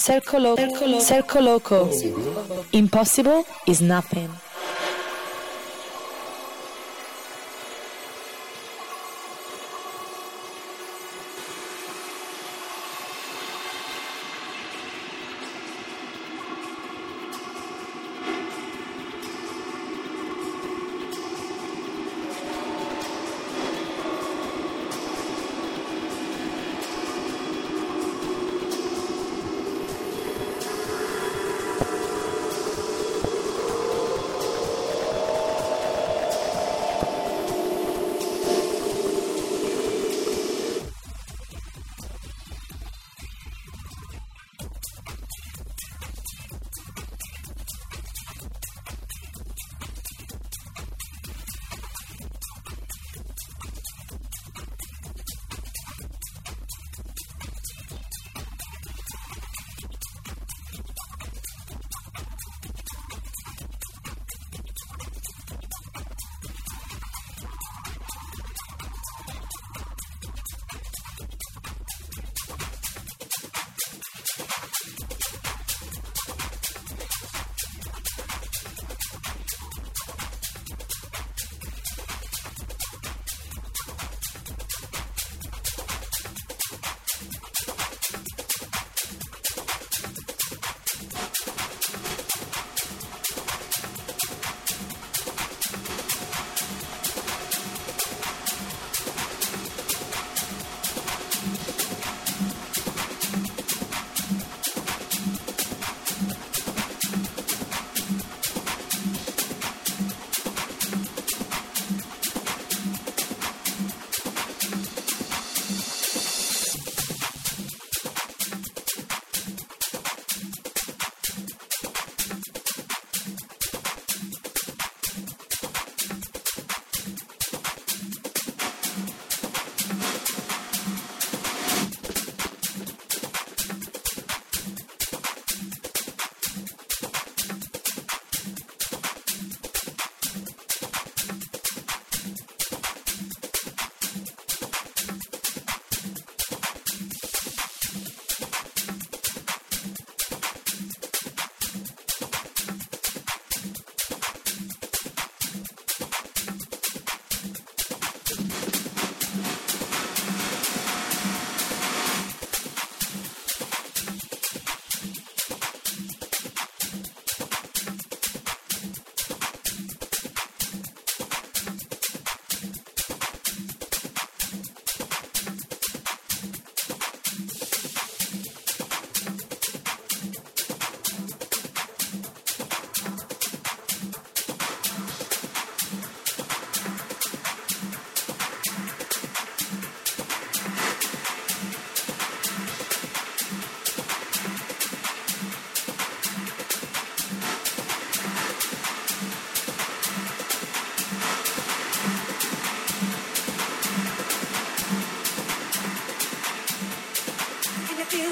Circo Loco. Circo Loco. Impossible is nothing.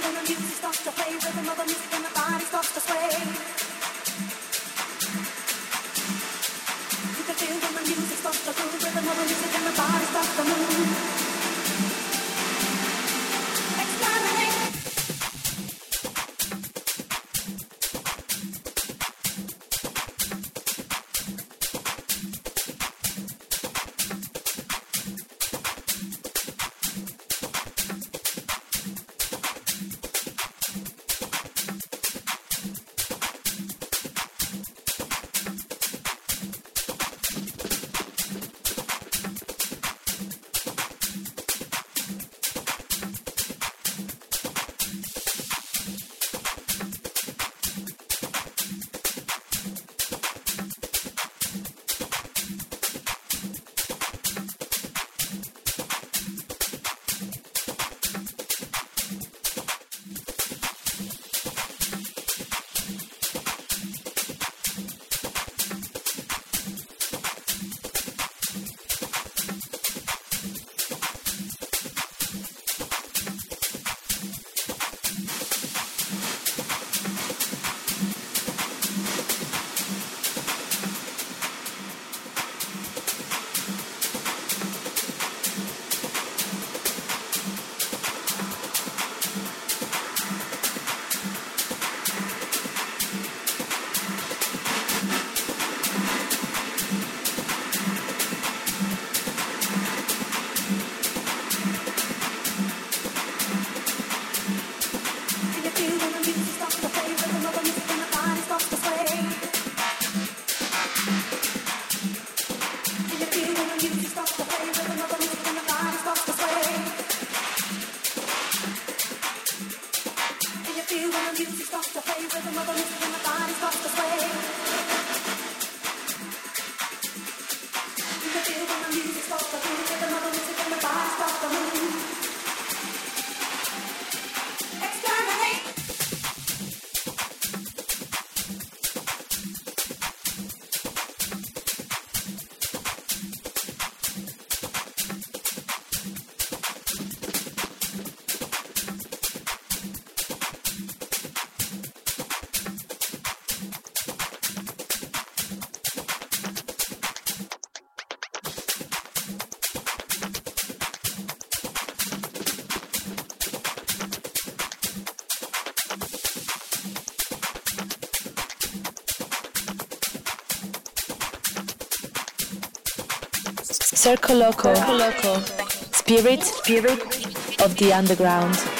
feel when the music starts to play, rhythm of the music. Circo Loco. Circo Loco. Spirit, spirit of the underground.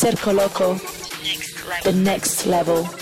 Circo Loco, the next level.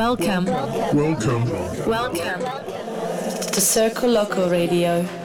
Welcome. Welcome. Welcome. To Circo Loco Radio.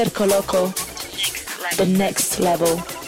Circo Loco, the next level.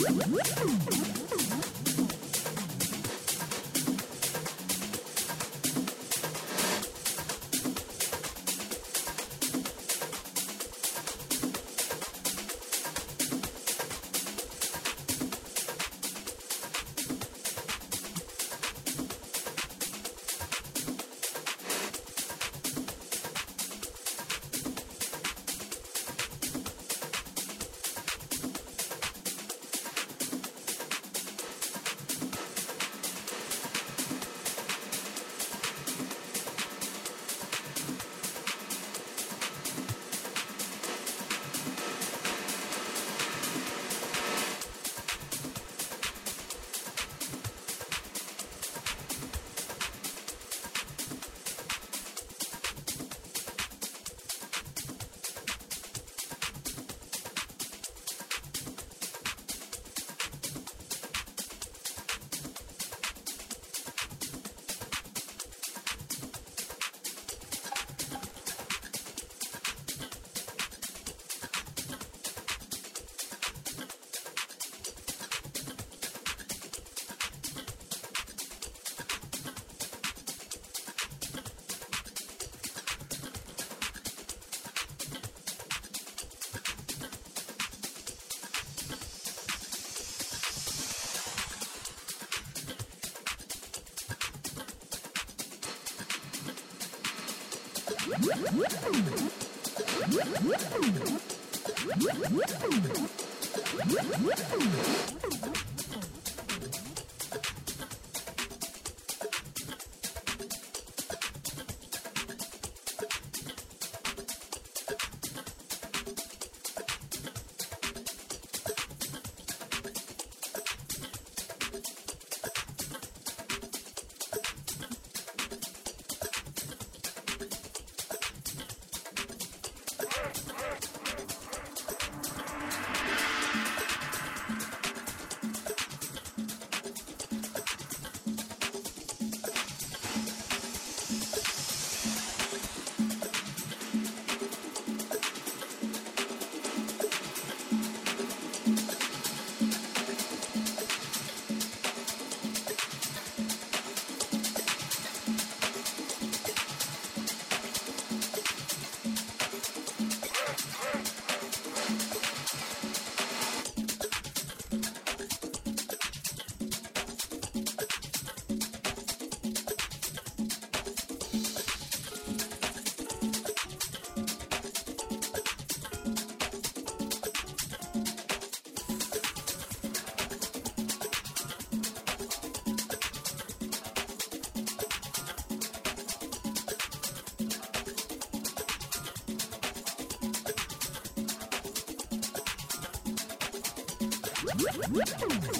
Woo-hoo! Woo!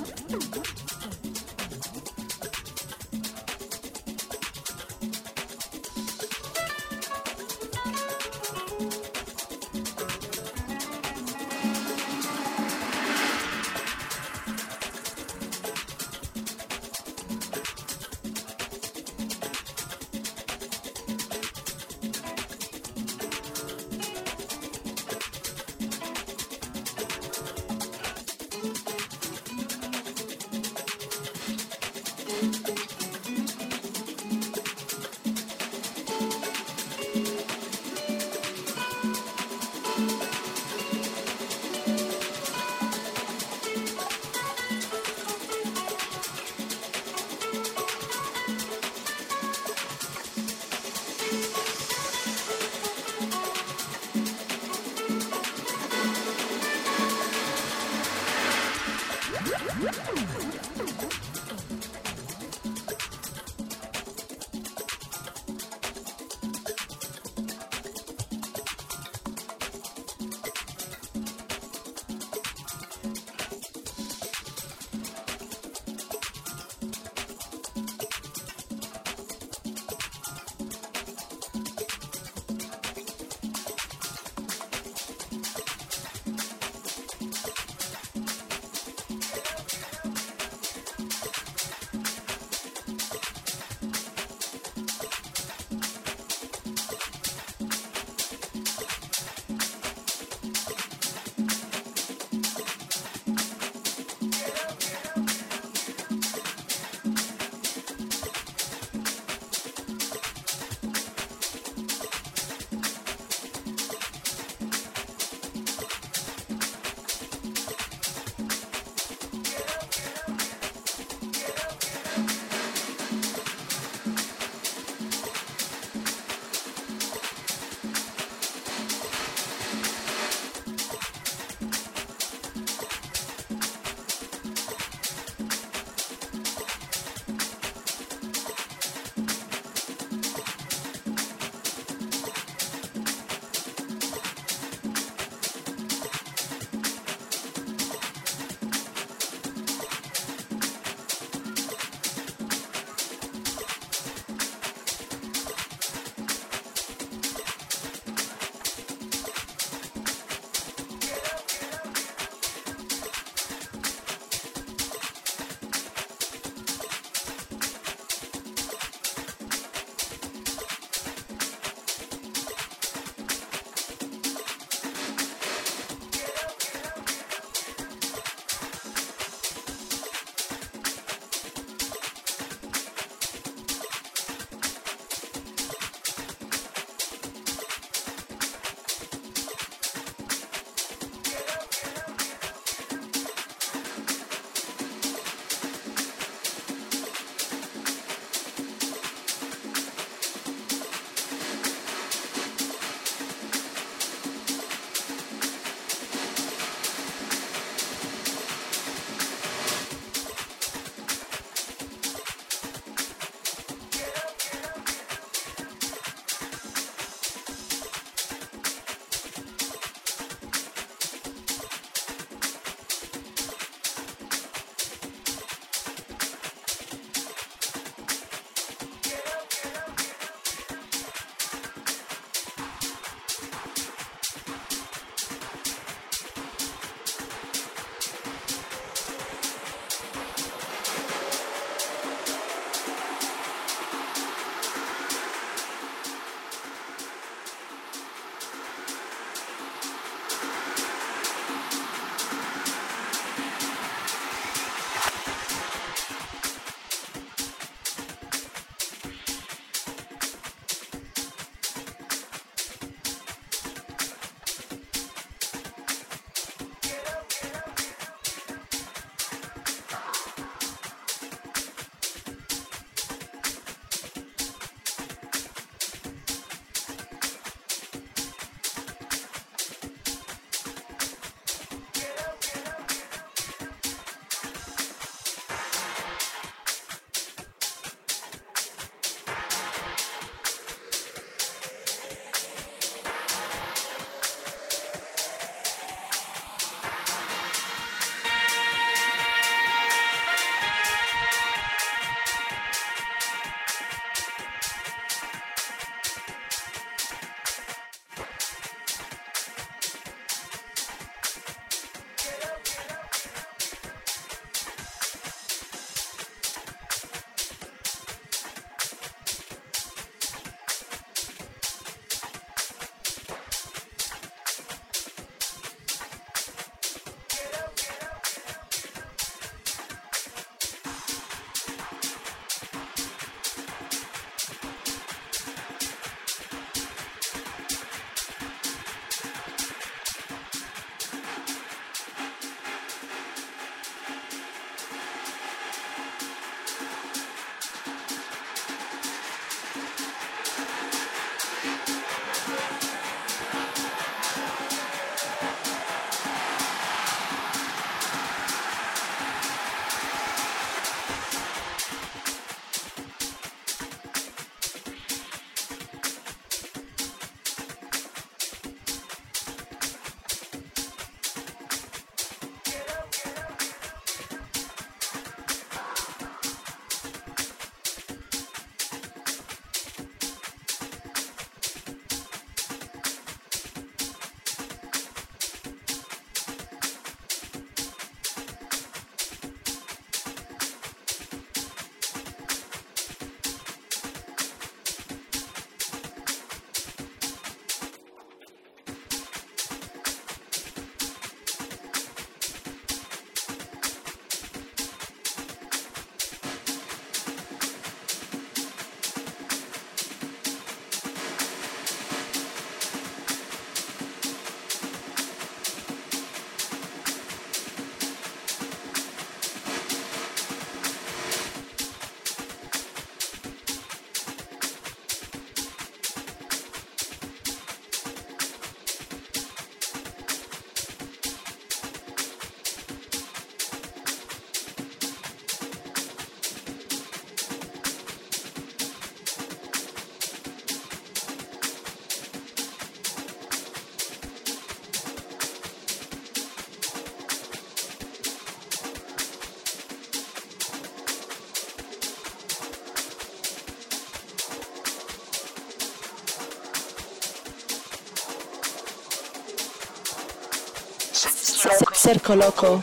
Circo Loco,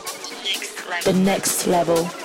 the next level.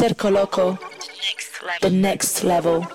Circo Loco, the next level.